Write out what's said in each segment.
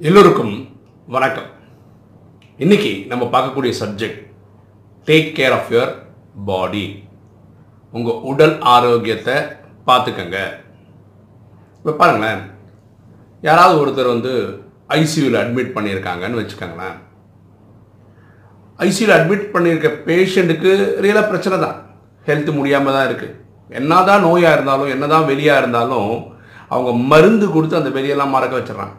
எல்லோருக்கும் வணக்கம். இன்னைக்கு நம்ம பார்க்கக்கூடிய subject take care of your body உங்கள் உடல் ஆரோக்கியத்தை பார்த்துக்கங்க. இப்போ பாருங்களேன். யாராவது ஒருத்தர் வந்து ஐசியூவில் அட்மிட் பண்ணியிருக்காங்கன்னு வச்சுக்கோங்களேன். ஐசியூவில் அட்மிட் பண்ணியிருக்க பேஷண்ட்டுக்கு ரியலாக பிரச்சனை தான். ஹெல்த் முடியாமல் தான் இருக்குது என்ன தான் நோயாக இருந்தாலும் என்னதான் வெளியாக இருந்தாலும் அவங்க மருந்து கொடுத்து அந்த வெளியெல்லாம் மறக்க வச்சிடறாங்க.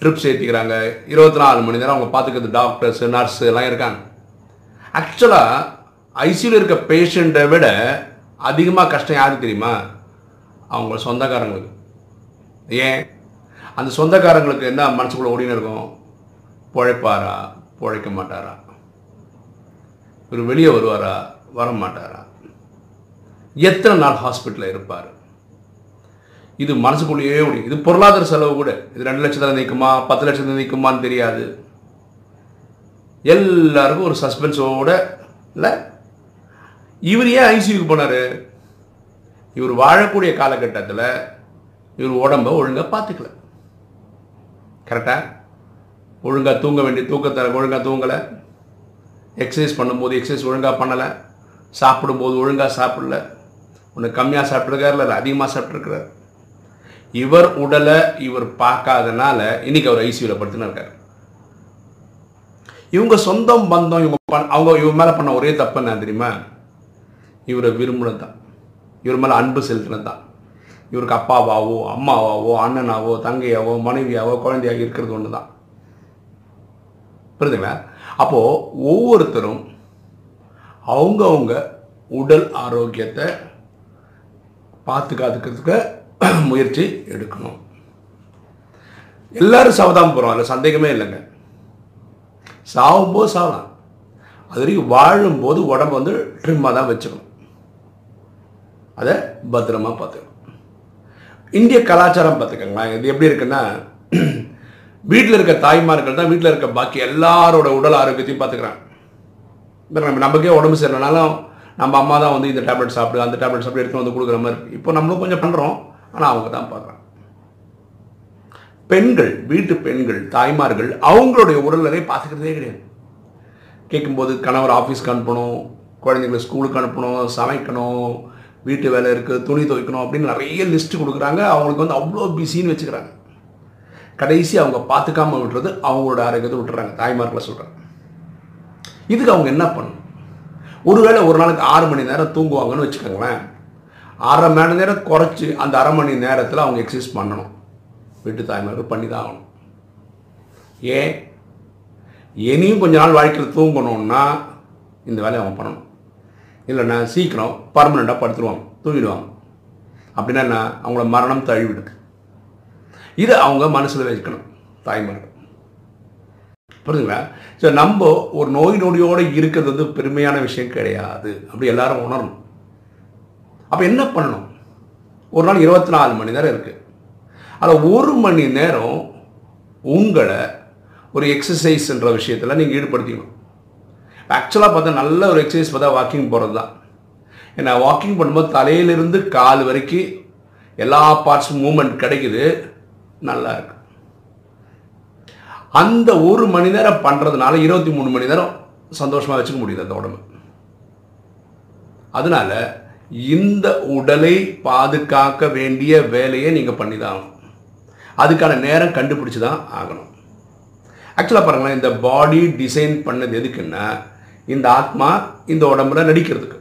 ட்ரிப்ஸ் ஏற்றிக்கிறாங்க இருபத்தி நாலு மணி நேரம் அவங்க பார்த்துக்கிறது டாக்டர்ஸ் நர்ஸ் எல்லாம் இருக்காங்க. ஆக்சுவலாக ஐசியூவில் இருக்க பேஷண்ட்டை விட அதிகமாக கஷ்டம் யாருக்கு தெரியுமா? அவங்க சொந்தக்காரங்களுக்கு. ஏன்? அந்த சொந்தக்காரங்களுக்கு என்ன மனசுக்குள்ளே ஓடின்னு இருக்கும்? பிழைப்பாரா? பிழைக்க மாட்டாரா? இவர் வெளியே வருவாரா? வர மாட்டாரா எத்தனை நாள் ஹாஸ்பிட்டலில் இருப்பார்? இது மனசுக்குள்ளேயே முடியும் இது பொருளாதார செலவு கூட. இது ரெண்டு லட்சத்தில் நிற்குமா பத்து லட்சத்தில் நிற்குமான்னு தெரியாது. எல்லாருக்கும் ஒரு சஸ்பென்ஸோட இல்லை இவர் ஏன் ஐசியூக்கு போனார்? இவர் வாழக்கூடிய காலகட்டத்தில் இவர் உடம்ப ஒழுங்காக பார்த்துக்கல கரெக்டாக ஒழுங்காக தூங்க வேண்டிய தூக்கத்தை ஒழுங்காக தூங்கலை. எக்ஸசைஸ் பண்ணும்போது எக்ஸசைஸ் ஒழுங்காக பண்ணலை. சாப்பிடும்போது ஒழுங்காக சாப்பிடல. ஒன்று கம்மியாக சாப்பிட்ருக்காரு இல்லை அதிகமாக சாப்பிட்ருக்கிறார் இவர் உடலை இவர் பார்க்காதனால இன்னைக்கு அவர் ஐசியூவில் படுத்துன்னு இருக்காரு. இவங்க சொந்தம் பந்தம் இவங்க பண்- அவங்க இவங்க மேலே பண்ண ஒரே தப்பு என்ன தெரியுமா? இவரை விரும்பினது தான் இவர் மேலே அன்பு செலுத்தினது தான் இவருக்கு அப்பாவாவோ அம்மாவாவோ அண்ணனாவோ தங்கையாவோ மனைவியாவோ குழந்தையாக இருக்கிறது ஒன்று தான் புரியுதுங்களா? அப்போது ஒவ்வொருத்தரும் அவங்கவுங்க உடல் ஆரோக்கியத்தை பாதுகாத்துக்கிறதுக்கு முயற்சி எடுக்கணும். எல்லாரும் சாவதான் போகிறோம் அதில் சந்தேகமே இல்லைங்க. சாவும்போது சாவலாம். அது வரைக்கும் வாழும்போது உடம்ப வந்து ட்ரிம்மாக தான் வச்சுக்கணும். அதை பத்திரமா பார்த்துக்கணும். இந்திய கலாச்சாரம் பார்த்துக்கோங்களேன். இது எப்படி இருக்குன்னா வீட்டில் இருக்க தாய்மார்கள் தான் வீட்டில் இருக்க பாக்கி எல்லாரோட உடல் ஆரோக்கியத்தையும் பார்த்துக்கிறாங்க. நம்ம நமக்கே உடம்பு சரியில்லைனாலும் நம்ம அம்மா தான் வந்து இந்த டேப்லெட் சாப்பிடு அந்த டேப்லெட் சாப்பிட்டு எடுத்து வந்து கொடுக்குற மாதிரி இப்போ நம்மளும் கொஞ்சம் பண்ணுறோம் ஆனால் அவங்க தான் பார்க்குறாங்க. பெண்கள் வீட்டு பெண்கள் தாய்மார்கள் அவங்களுடைய உடல்நிலை பார்த்துக்கிறதே கிடையாது. கேட்கும்போது கணவர் ஆஃபீஸ்க்கு அனுப்பணும் குழந்தைங்களை ஸ்கூலுக்கு அனுப்பணும் சமைக்கணும் வீட்டு வேலை இருக்குது துணி துவைக்கணும் அப்படின்னு நிறைய லிஸ்ட்டு கொடுக்குறாங்க. அவங்களுக்கு வந்து அவ்வளோ பிஸின்னு வச்சுக்கிறாங்க. கடைசி அவங்க பார்த்துக்காம விட்டுறது அவங்களோட ஆரோக்கியத்தை விட்டுறாங்க. தாய்மார்களை சொல்கிறாங்க இதுக்கு அவங்க என்ன பண்ணணும்? ஒருவேளை ஒரு நாளைக்கு ஆறு மணி நேரம் தூங்குவாங்கன்னு வச்சுக்கோங்களேன். அரை மணி நேரம் குறைச்சி அந்த அரை மணி நேரத்தில் அவங்க எக்ஸசைஸ் பண்ணணும். வீட்டு தாய்மார்கள் பண்ணி தான் ஆகணும். ஏன்? இனியும் கொஞ்ச நாள் வாழ்க்கையில் தூங்கணும்னா இந்த வேலையை அவன் பண்ணணும். இல்லைன்னா சீக்கிரம் பர்மனெண்ட்டாக படுத்துருவாங்க தூங்கிடுவாங்க. அப்படின்னா என்ன? அவங்கள மரணம் தழுவிடுது இதை அவங்க மனசில் வச்சுக்கணும் தாய்மார்கள். புரிஞ்சுங்களா? ஸோ நம்ம ஒரு நோய் நொடியோடு இருக்கிறது வந்து பெருமையான விஷயம் கிடையாது. அப்படி எல்லாரும் உணரணும். அப்போ என்ன பண்ணணும்? ஒரு நாள் இருபத்தி நாலு மணி நேரம் இருக்குது அதில் ஒரு மணி நேரம் உங்களை ஒரு எக்ஸசைஸ்ன்ற விஷயத்தில் நீங்கள் ஈடுபடுத்திக்கணும். ஆக்சுவலாக பார்த்தா நல்ல ஒரு எக்ஸசைஸ் பார்த்தா வாக்கிங் போகிறது தான் ஏன்னா வாக்கிங் பண்ணும்போது தலையிலிருந்து கால் வரைக்கும் எல்லா பார்ட்ஸும் மூமெண்ட் கிடைக்குது நல்லா இருக்கு. அந்த ஒரு மணி நேரம் பண்ணுறதுனால இருபத்தி மூணு மணி நேரம் சந்தோஷமாக வச்சுக்க முடியுது அந்த உடம்பு. அதனால இந்த உடலை பாதுகாக்க வேண்டிய வேலையை நீங்கள் பண்ணி தான் ஆகணும். அதுக்கான நேரம் கண்டுபிடிச்சி தான் ஆகணும் ஆக்சுவலாக பாருங்களேன் இந்த பாடி டிசைன் பண்ணது எதுக்குன்னா இந்த ஆத்மா இந்த உடம்புல நடிக்கிறதுக்கு.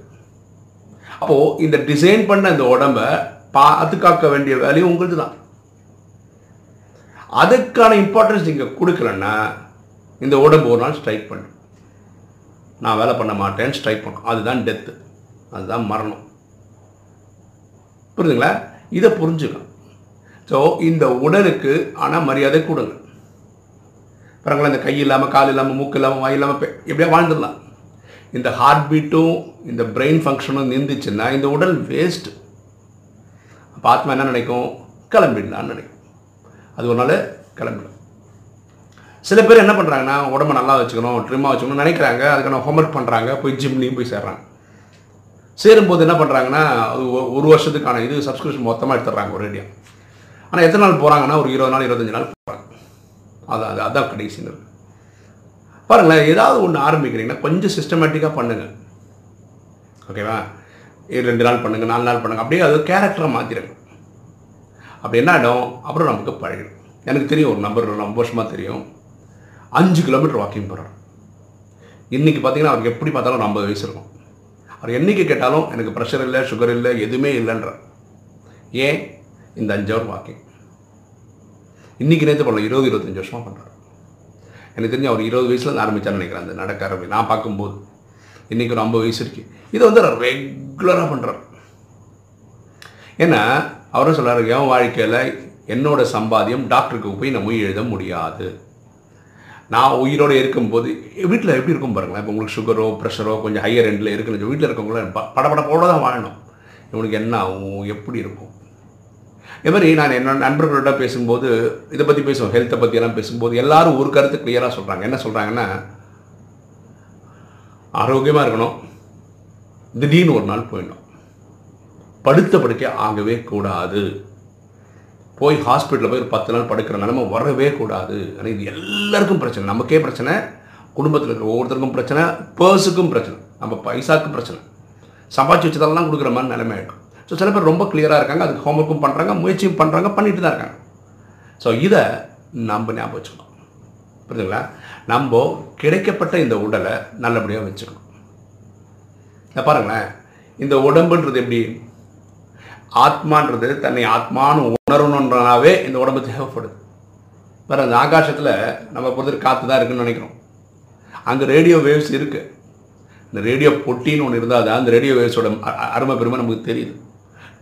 அப்போது இந்த டிசைன் பண்ண இந்த உடம்ப பாதுகாக்க வேண்டிய வேலையும் உங்களுக்கு தான் அதுக்கான இம்பார்ட்டன்ஸ் நீங்கள் கொடுக்கலன்னா இந்த உடம்பு ஒரு நாள் ஸ்ட்ரைக் பண்ணும். நான் வேலை பண்ண மாட்டேன்னு ஸ்ட்ரைக் பண்ணும். அதுதான் டெத்து அதுதான் மரணம். புரியுதுங்களா இதை புரிஞ்சுக்கணும். ஸோ இந்த உடலுக்கு ஆனால் மரியாதை கொடுங்க. பாருங்களேன் இந்த கை இல்லாமல் கால் இல்லாமல் மூக்கு இல்லாமல் வாய் இல்லாமல் எப்படியா வாழ்ந்துடலாம். இந்த ஹார்ட் பீட்டும் இந்த பிரெயின் ஃபங்க்ஷனும் நின்றுச்சுன்னா இந்த உடல் வேஸ்ட்டு அப்போ ஆத்மா என்ன நினைக்கும்? கிளம்பிடலான்னு நினைக்கும். அது ஒரு நாள் கிளம்பிடும். சில பேர் என்ன பண்ணுறாங்கன்னா உடம்ப நல்லா வச்சுக்கணும் ட்ரிம்மாக வச்சுக்கணும்னு நினைக்கிறாங்க. அதுக்கான ஹோம்ஒர்க் பண்ணுறாங்க போய் ஜிம்லேயும் போய் சேர்றாங்க. சேரும்போது என்ன பண்ணுறாங்கன்னா அது ஒ- ஒரு வருஷத்துக்கான இது சப்ஸ்கிரிப்ஷன் மொத்தமாக எடுத்துடுறாங்க ஒரேடியாக ஆனால் எத்தனை நாள் போகிறாங்கன்னா ஒரு இருபது நாள் இருபத்தஞ்சு நாள் போகிறாங்க அதான் அது அதான் கடைசின்னு பாருங்களேன் ஏதாவது ஒன்று ஆரம்பிக்கிறீங்கன்னா கொஞ்சம் சிஸ்டமேட்டிக்காக பண்ணுங்கள் ஓகேவா இது ரெண்டு நாள் பண்ணுங்கள் நாலு நாள் பண்ணுங்கள் அப்படியே அது கேரக்டரை மாற்றிடுங்க அப்படி என்ன ஆகிடும் அப்புறம் நமக்கு பழகிடும். எனக்கு தெரியும் ஒரு நம்பர் ரொம்ப வருஷமாக தெரியும். அஞ்சு கிலோமீட்டர் வாக்கிங் போகிறார் இன்றைக்கி பார்த்தீங்கன்னா அவருக்கு எப்படி பார்த்தாலும் ஒரு ஐம்பது வயசு இருக்கும். அவர் என்றைக்கு கேட்டாலும் எனக்கு ப்ரெஷர் இல்லை சுகர் இல்லை எதுவுமே இல்லைன்றார். ஏன்? இந்த அஞ்சு அவர் வாக்கிங் இன்றைக்கி நேற்று பண்ணல இருபது இருபத்தஞ்சி வருஷமாக பண்ணுறார் எனக்கு தெரிஞ்சு அவர் இருபது வயசில் ஆரம்பிச்சான்னு நினைக்கிறேன் அந்த நடக்க ஆரம்பி நான் பார்க்கும்போது இன்றைக்கி ஒரு ஐம்பது வயசு இருக்குது இதை வந்து ரெகுலராக பண்ணுறார் ஏன்னா அவரும் சொல்கிறார் என் வாழ்க்கையில் என்னோட சம்பாதியம் டாக்டருக்கு போய் நான் மொய் எழுத முடியாது. நான் உயிரோடு இருக்கும்போது வீட்டில் எப்படி இருக்கும் பாருங்களேன். இப்போ உங்களுக்கு சுகரோ ப்ரெஷரோ கொஞ்சம் ஹையர் எண்டில் இருக்குன்னு வீட்டில் இருக்கவங்கள படப்படப்போட தான் வாழணும். இவனுக்கு என்ன ஆகும் எப்படி இருக்கும்? இதே மாதிரி நான் என்ன நண்பர்களோட பேசும்போது இதை பற்றி பேசுவோம் ஹெல்த்தை பற்றியெல்லாம் பேசும்போது எல்லாரும் ஒரு கருத்து கிளியராக சொல்கிறாங்க என்ன சொல்கிறாங்கன்னா ஆரோக்கியமாக இருக்கணும். திடீர்னு ஒரு நாள் போயிடணும். படுத்த படுக்கை ஆகவே கூடாது. போய் ஹாஸ்பிட்டலில் போய் ஒரு பத்து நாள் படுக்கிற நிலமை வரவே கூடாது. ஆனால் இது எல்லாருக்கும் பிரச்சனை. நமக்கே பிரச்சனை குடும்பத்தில் இருக்கிற ஒவ்வொருத்தருக்கும் பிரச்சனை பர்ஸுக்கும் பிரச்சனை. நம்ம பைசாக்கும் பிரச்சனை. சம்பாதிச்சு வச்சதெல்லாம் கொடுக்குற மாதிரி நிலைமை ஆகிடும் ஸோ சில பேர் ரொம்ப கிளியராக இருக்காங்க அதுக்கு ஹோம்ஒர்க்கும் பண்ணுறாங்க முயற்சியும் பண்ணுறாங்க பண்ணிட்டு தான் இருக்காங்க. ஸோ இதை நம்ம ஞாபகம் வச்சுக்கணும். புரியுதுங்களா நம்ம கிடைக்கப்பட்ட இந்த உடலை நல்லபடியாக வச்சுக்கணும். பாருங்களேன். இந்த உடம்புன்றது எப்படி? ஆத்மான்றது தன்னை ஆத்மான்னு உணரணுன்றனாவே இந்த உடம்பு தேவைப்படுது. வேறு அந்த ஆகாசத்தில் நம்ம பொறுத்து காற்று தான் இருக்குன்னு நினைக்கிறோம். அங்கே ரேடியோ வேவ்ஸ் இருக்குது இந்த ரேடியோ பொட்டின்னு ஒன்று இருந்தால் தான் அந்த ரேடியோ வேவ்ஸோட அருமை பெருமை நமக்கு தெரியுது.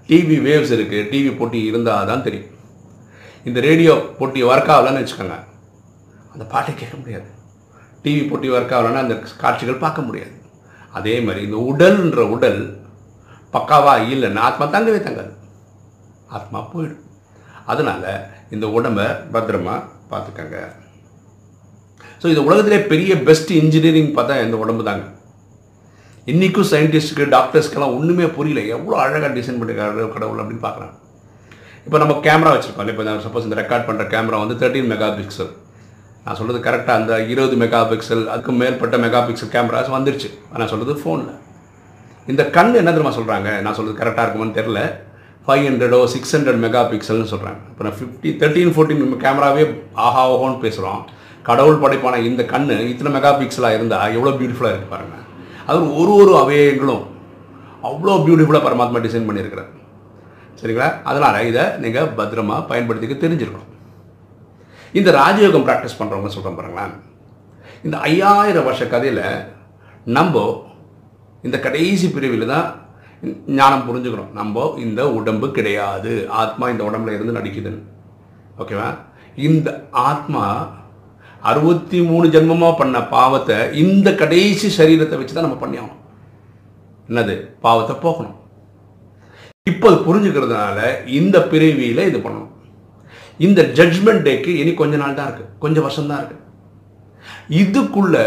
டிவி வேவ்ஸ் இருக்குது டிவி பொட்டி இருந்தால் தான் தெரியும். இந்த ரேடியோ பொட்டி ஒர்க் ஆகலன்னு வச்சுக்கோங்க. அந்த பாட்டை கேட்க முடியாது. டிவி பொட்டி ஒர்க் ஆகலைன்னா அந்த காட்சிகள் பார்க்க முடியாது. அதே மாதிரி இந்த உடல்ன்ற உடல் பக்காவாக இல்லைன்னா ஆத்மா தங்கவே தங்காது. ஆத்மா போயிடும். அதனால் இந்த உடம்பை பத்திரமா பார்த்துக்கங்க. ஸோ இந்த உலகத்திலே பெரிய பெஸ்ட் இன்ஜினியரிங் பார்த்தா இந்த உடம்பு தாங்க. இன்றைக்கும் சயின்டிஸ்ட்டுக்கு டாக்டர்ஸ்க்கெல்லாம் ஒன்றுமே புரியல. எவ்வளோ அழகாக டிசைன் பண்ணிருக்காரு கடவுள் அப்படின்னு பார்க்குறாங்க. இப்போ நம்ம கேமரா வச்சுருக்கோம். இப்போ சப்போஸ் இந்த ரெக்கார்ட் பண்ணுற கேமரா வந்து தேர்ட்டீன் மெகா பிக்சல் நான் சொல்கிறது கரெக்டாக அந்த இருபது மெகா பிக்சல் அதுக்கு மேற்பட்ட மெகா பிக்சல் கேமராஸ் வந்துருச்சு நான் சொல்கிறது ஃபோனில் இந்த கண் என்ன தெரியுமா சொல்கிறாங்க நான் சொல்கிறது கரெக்டாக இருக்குமான்னு தெரில ஃபைவ் ஹண்ட்ரடோ சிக்ஸ் ஹண்ட்ரட் மெகா பிக்சல்னு சொல்கிறாங்க இப்போ நான் ஃபிஃப்டி தேர்ட்டின் ஃபோர்டீன் கேமராவே ஆஹா ஓஹோன்னு பேசுகிறோம் கடவுள் படைப்பான இந்த கண் இத்தனை மெகா பிக்சலாக இருந்தால் எவ்வளோ பியூட்டிஃபுல்லாக இருக்கு பாருங்கள் அது ஒரு ஒரு அவயங்களும் அவ்வளோ பியூட்டிஃபுல்லாக பரமாத்மா டிசைன் பண்ணியிருக்கிறார். சரிங்களா? அதனால் இதை நீங்கள் பத்திரமா பயன்படுத்திக்க தெரிஞ்சிருக்கணும். இந்த ராஜயோகம் ப்ராக்டிஸ் பண்ணுறவங்க சொல்கிறேன் பாருங்களேன். இந்த ஐயாயிரம் வருஷ கதையில் நம்ம இந்த கடைசி பிரிவில் தான் ஞானம் புரிஞ்சுக்கணும். நம்ம இந்த உடம்பு கிடையாது. ஆத்மா இந்த உடம்புல இருந்து நடிக்குதுன்னு. ஓகேவா? இந்த ஆத்மா அறுபத்தி மூணு ஜென்மமாக பண்ண பாவத்தை இந்த கடைசி சரீரத்தை வச்சு தான் நம்ம பண்ணி ஆகணும். என்னது? பாவத்தை போக்கணும். இப்போ அது புரிஞ்சுக்கிறதுனால இந்த பிறவியில் இது பண்ணணும். இந்த ஜட்ஜ்மெண்ட் டேக்கு இனி கொஞ்ச நாள் தான் இருக்குது கொஞ்சம் வருஷம்தான் இருக்குது இதுக்குள்ளே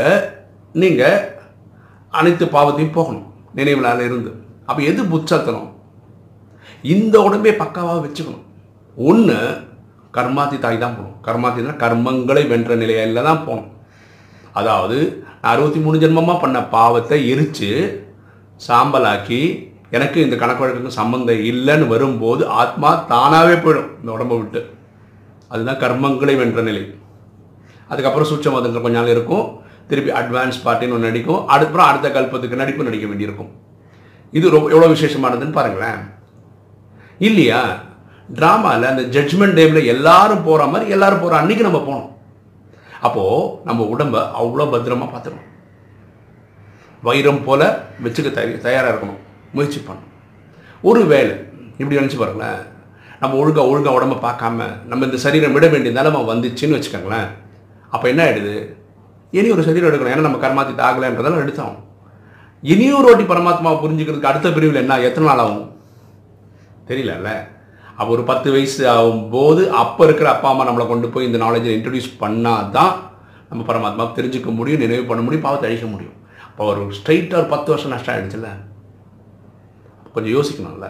நீங்கள் அனைத்து பாவத்தையும் போகணும். நினைவுனால இருந்து. அப்போ எது புச்சத்தனம் இந்த உடம்பே பக்காவாக வச்சுக்கணும். ஒன்று கர்மாதி தாய் தான் போகணும். கர்மாத்தினா கர்மங்களை வென்ற நிலையில தான் போகணும். அதாவது அறுபத்தி மூணு ஜென்மமாக பண்ண பாவத்தை எரித்து சாம்பலாக்கி எனக்கு இந்த கணக்கு வழக்குக்கும் சம்மந்தம் இல்லைன்னு வரும்போது ஆத்மா தானாகவே போயிடும் இந்த உடம்பை விட்டு. அதுதான் கர்மங்களை வென்ற நிலை. அதுக்கப்புறம் சூட்ச மதங்கள் கொஞ்ச நாள் இருக்கும். திருப்பி அட்வான்ஸ் பார்ட்டின்னு ஒன்று நடிக்கும். அதுக்கப்புறம் அடுத்த கல்பத்துக்கு நடிப்பு நடிக்க வேண்டியிருக்கும். இது ரொம்ப எவ்வளோ விசேஷமானதுன்னு பாருங்களேன். இல்லையா? ட்ராமாவில் அந்த ஜட்ஜ்மெண்ட் டேமில் எல்லாரும் போகிற மாதிரி எல்லாரும் போகிற அன்னைக்கு நம்ம போகணும். அப்போது நம்ம உடம்பை அவ்வளோ பத்திரமா பார்த்துக்கணும். வைரம் போல் வச்சுக்க தய தயாராக இருக்கணும். முயற்சி பண்ணணும். ஒரு வேலை இப்படி நினச்சி பாருங்களேன். நம்ம ஒழுங்காக ஒழுங்காக உடம்ப பார்க்காம நம்ம இந்த சரீரம் விட வேண்டிய நிலைமை வந்துச்சுன்னு வச்சுக்கோங்களேன். அப்போ என்ன ஆகிடுது இனி ஒரு சரீரம் எடுக்கணும். ஏன்னா நம்ம கர்மாத்தி ஆகலைன்றதெல்லாம் எடுத்தாகும் இனி ஒரு வாட்டி பரமாத்மாவை புரிஞ்சுக்கிறதுக்கு அடுத்த பிரிவில் என்ன? எத்தனை நாள் ஆகும்? தெரியலல்ல. அப்போ ஒரு பத்து வயசு ஆகும்போது அப்போ இருக்கிற அப்பா அம்மா நம்மளை கொண்டு போய் இந்த நாலேஜை இன்ட்ரடியூஸ் பண்ணால் தான் நம்ம பரமாத்மா தெரிஞ்சுக்க முடியும் நினைவு பண்ண முடியும் பாவத்தை அழிக்க முடியும். அப்போ ஒரு ஸ்ட்ரைட்டாக ஒரு பத்து வருஷம் நஷ்டம் ஆகிடுச்சுல்ல கொஞ்சம் யோசிக்கணும்ல.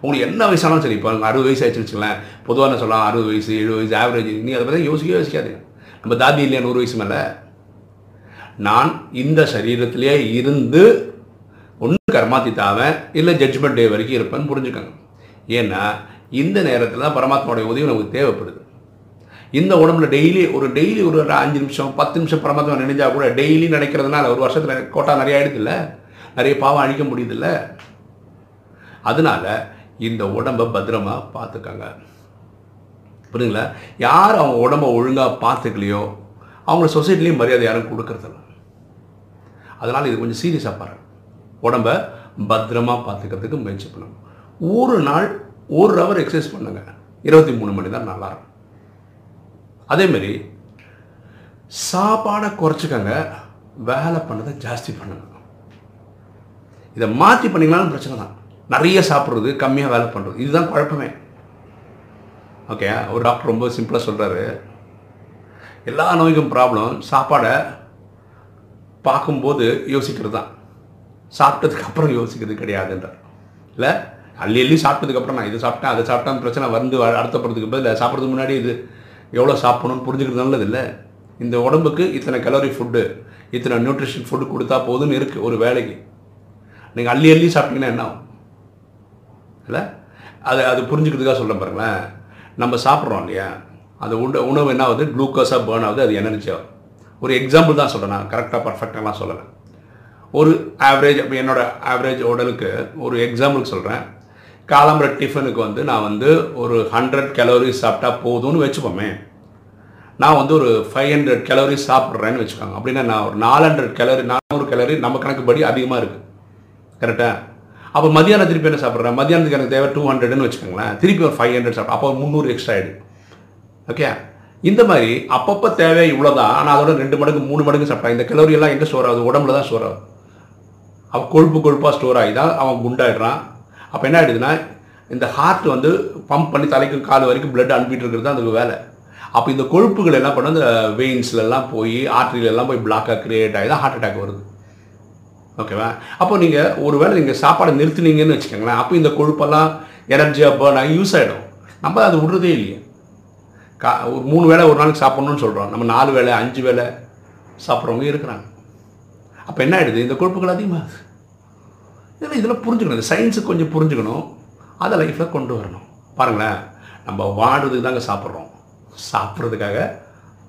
உங்களுக்கு என்ன வயசானாலும் சரி இப்போ அறுபது வயசு ஆயிடுச்சுன்னு வச்சுக்கலாம் பொதுவாக என்ன சொல்லலாம் அறுபது வயசு எழுபது வயசு ஆவரேஜ் நீ அதை பற்றி யோசிக்கவே யோசிக்காதீங்க. நம்ம தாதி இல்லையா நூறு வயசு மேலே? நான் இந்த சரீரத்திலேயே இருந்து ஒன்று கர்மாத்தித்தாவன் இல்லை ஜட்ஜ்மெண்ட் டே வரைக்கும் இருப்பேன்னு புரிஞ்சுக்கோங்க. ஏன்னா இந்த நேரத்தில் தான் பரமாத்மாவுடைய உதவி நமக்கு தேவைப்படுது. இந்த உடம்புல டெய்லி ஒரு டெய்லி ஒரு அஞ்சு நிமிஷம் பத்து நிமிஷம் பரமாத்மா நினைஞ்சா கூட டெய்லி நினைக்கிறதுனால ஒரு வருஷத்தில் கோட்டா நிறைய ஆயிடுதுல்ல? நிறைய பாவம் அழிக்க முடியுதுல்ல? அதனால இந்த உடம்பை பத்திரமா பார்த்துக்கங்க. புரியுங்களா யார் அவங்க உடம்ப ஒழுங்காக பார்த்துக்கலையோ அவங்க சொசைட்டிலையும் மரியாதை யாரும் கொடுக்கறதில்ல. அதனால் இது கொஞ்சம் சீரியஸாக பாருங்கள் உடம்ப பத்திரமா பார்த்துக்கிறதுக்கு முயற்சி பண்ணணும். ஒரு நாள் ஒரு ஹவர் எக்ஸசைஸ் பண்ணுங்க. இருபத்தி மூணு மணி தான் நல்லாயிருக்கும் அதேமாரி சாப்பாடை குறைச்சிக்கங்க. வேலை பண்ணதை ஜாஸ்தி பண்ணுங்க. இதை மாற்றி பண்ணிங்கனாலும் பிரச்சனை தான். நிறைய சாப்பிட்றது கம்மியாக வேலை பண்ணுறது இதுதான் குழப்பமே. ஓகே ஒரு டாக்டர் ரொம்ப சிம்பிளாக சொல்கிறாரு எல்லா நோய்க்கும் ப்ராப்ளம் சாப்பாடை பார்க்கும்போது யோசிக்கிறது தான் சாப்பிட்டதுக்கு அப்புறம் யோசிக்கிறது கிடையாதுன்றார். இல்லை அள்ளி அள்ளி சாப்பிட்டதுக்கப்புறம் நான் இது சாப்பிட்டேன் அதை சாப்பிட்டேன் பிரச்சனை வந்து அர்த்தப்படுறதுக்கு பதில் சாப்பிட்றதுக்கு முன்னாடி இது எவ்வளோ சாப்பிடணும்னு புரிஞ்சுக்கிறது நல்லது இல்லை. இந்த உடம்புக்கு இத்தனை கலோரி ஃபுட்டு இத்தனை நியூட்ரிஷன் ஃபுட்டு கொடுத்தா போதும்னு இருக்குது ஒரு வேலைக்கு. நீங்கள் அள்ளி அள்ளி சாப்பிட்டீங்கன்னா என்ன ஆகும்? இல்லை அது அது புரிஞ்சுக்கிறதுக்காக சொல்ல பாருங்களேன். நம்ம சாப்பிட்றோம் இல்லையா? அந்த உண உணவு என்ன ஆகுது? குளுக்கோஸாக பேர்ன் ஆகுது அது எனர்ஜி ஆகும். ஒரு எக்ஸாம்பிள் தான் சொல்கிறேன் நான் கரெக்டாக பர்ஃபெக்டாலாம் சொல்லலை. ஒரு ஆவரேஜ் இப்போ என்னோட ஆவரேஜ் உடலுக்கு ஒரு எக்ஸாம்பிளுக்கு சொல்கிறேன் காலம்பர டிஃபனுக்கு வந்து நான் வந்து ஒரு ஹண்ட்ரட் கலோரிஸ் சாப்பிட்டா போதும்னு வச்சுப்போமே. நான் வந்து ஒரு ஃபைவ் ஹண்ட்ரட் கலோரிஸ் சாப்பிட்றேன்னு வச்சுக்கோங்க. அப்படின்னா நான் ஒரு நாலு ஹண்ட்ரட் கலோரி நானூறு கலோரி நம்ம கணக்குப்படி அதிகமாக இருக்குது கரெக்டாக அப்போ மதியானம் திருப்பி என்ன சாப்பிட்றேன்? மதியானத்துக்கு எனக்கு தேவை டூ ஹண்ட்ரட்னு வச்சுக்கோங்களேன். திருப்பி ஒரு ஃபைவ் ஹண்ட்ரட் சாப்பிட்றேன். அப்போ முந்நூறு எக்ஸ்ட்ரா ஆகிடும் ஓகே இந்த மாதிரி அப்பப்போ தேவை இவ்வளோதான் ஆனால் அதோட ரெண்டு மடங்கு மூணு மடங்கு சாப்பிட்டா இந்த கலோரி எல்லாம் எங்கே ஸ்டோர் ஆகுது? உடம்புல தான் ஸ்டோர் ஆகுது. அவன் கொழுப்பு கொழுப்பாக ஸ்டோர் ஆகி தான் அவன் குண்டாயிடுறான். அப்போ என்ன ஆகிடுதுன்னா இந்த ஹார்ட் வந்து பம்ப் பண்ணி தலைக்கும் கால் வரைக்கும் பிளட் அனுப்பிட்டு இருக்கிறது தான் அதுக்கு வேலை. அப்போ இந்த கொழுப்புகள் எல்லாம் பண்ண இந்த வெயின்ஸ்லலாம் போய் ஆர்ட்ரியிலெல்லாம் போய் பிளாக்காக க்ரியேட் ஆகி தான் ஹார்ட் அட்டாக் வருது. ஓகேவா அப்போ நீங்கள் ஒரு வேளை நீங்கள் சாப்பாடை நிறுத்துனீங்கன்னு வச்சுக்கோங்களேன். அப்போ இந்த கொழுப்பெல்லாம் எனர்ஜியாக பேர்ன் ஆகி யூஸ் ஆகிடும் நம்ம அது விடுறதே இல்லையே. கா ஒரு மூணு வேளை ஒரு நாளைக்கு சாப்பிட்ணுன்னு சொல்கிறோம் நம்ம நாலு வேளை அஞ்சு வேளை சாப்பிட்றவங்க இருக்கிறாங்க. அப்போ என்ன ஆகிடுது இந்த கொழுப்புகள் அதிகமாகுது இதில் இதில் புரிஞ்சுக்கணும். இந்த சயின்ஸுக்கு கொஞ்சம் புரிஞ்சுக்கணும். அதை லைஃப்பில் கொண்டு வரணும். பாருங்களேன். நம்ம வாடுறதுக்கு தாங்க சாப்பிட்றோம். சாப்பிட்றதுக்காக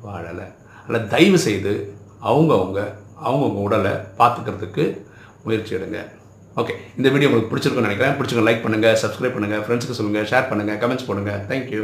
வாழலை. அதில் தயவு செய்து அவங்கவுங்க அவங்கவுங்க உடலை பார்த்துக்கிறதுக்கு முயற்சி எடுங்க. ஓகே இந்த வீடியோ உங்களுக்கு பிடிச்சிருக்குன்னு நினைக்கிறேன். பிடிச்சிருக்க லைக் பண்ணுங்கள் சப்ஸ்கிரைப் பண்ணுங்கள் ஃப்ரெண்ட்ஸுக்கு சொல்லுங்கள் ஷேர் பண்ணுங்கள் கமெண்ட்ஸ் பண்ணுங்கள் தேங்க்யூ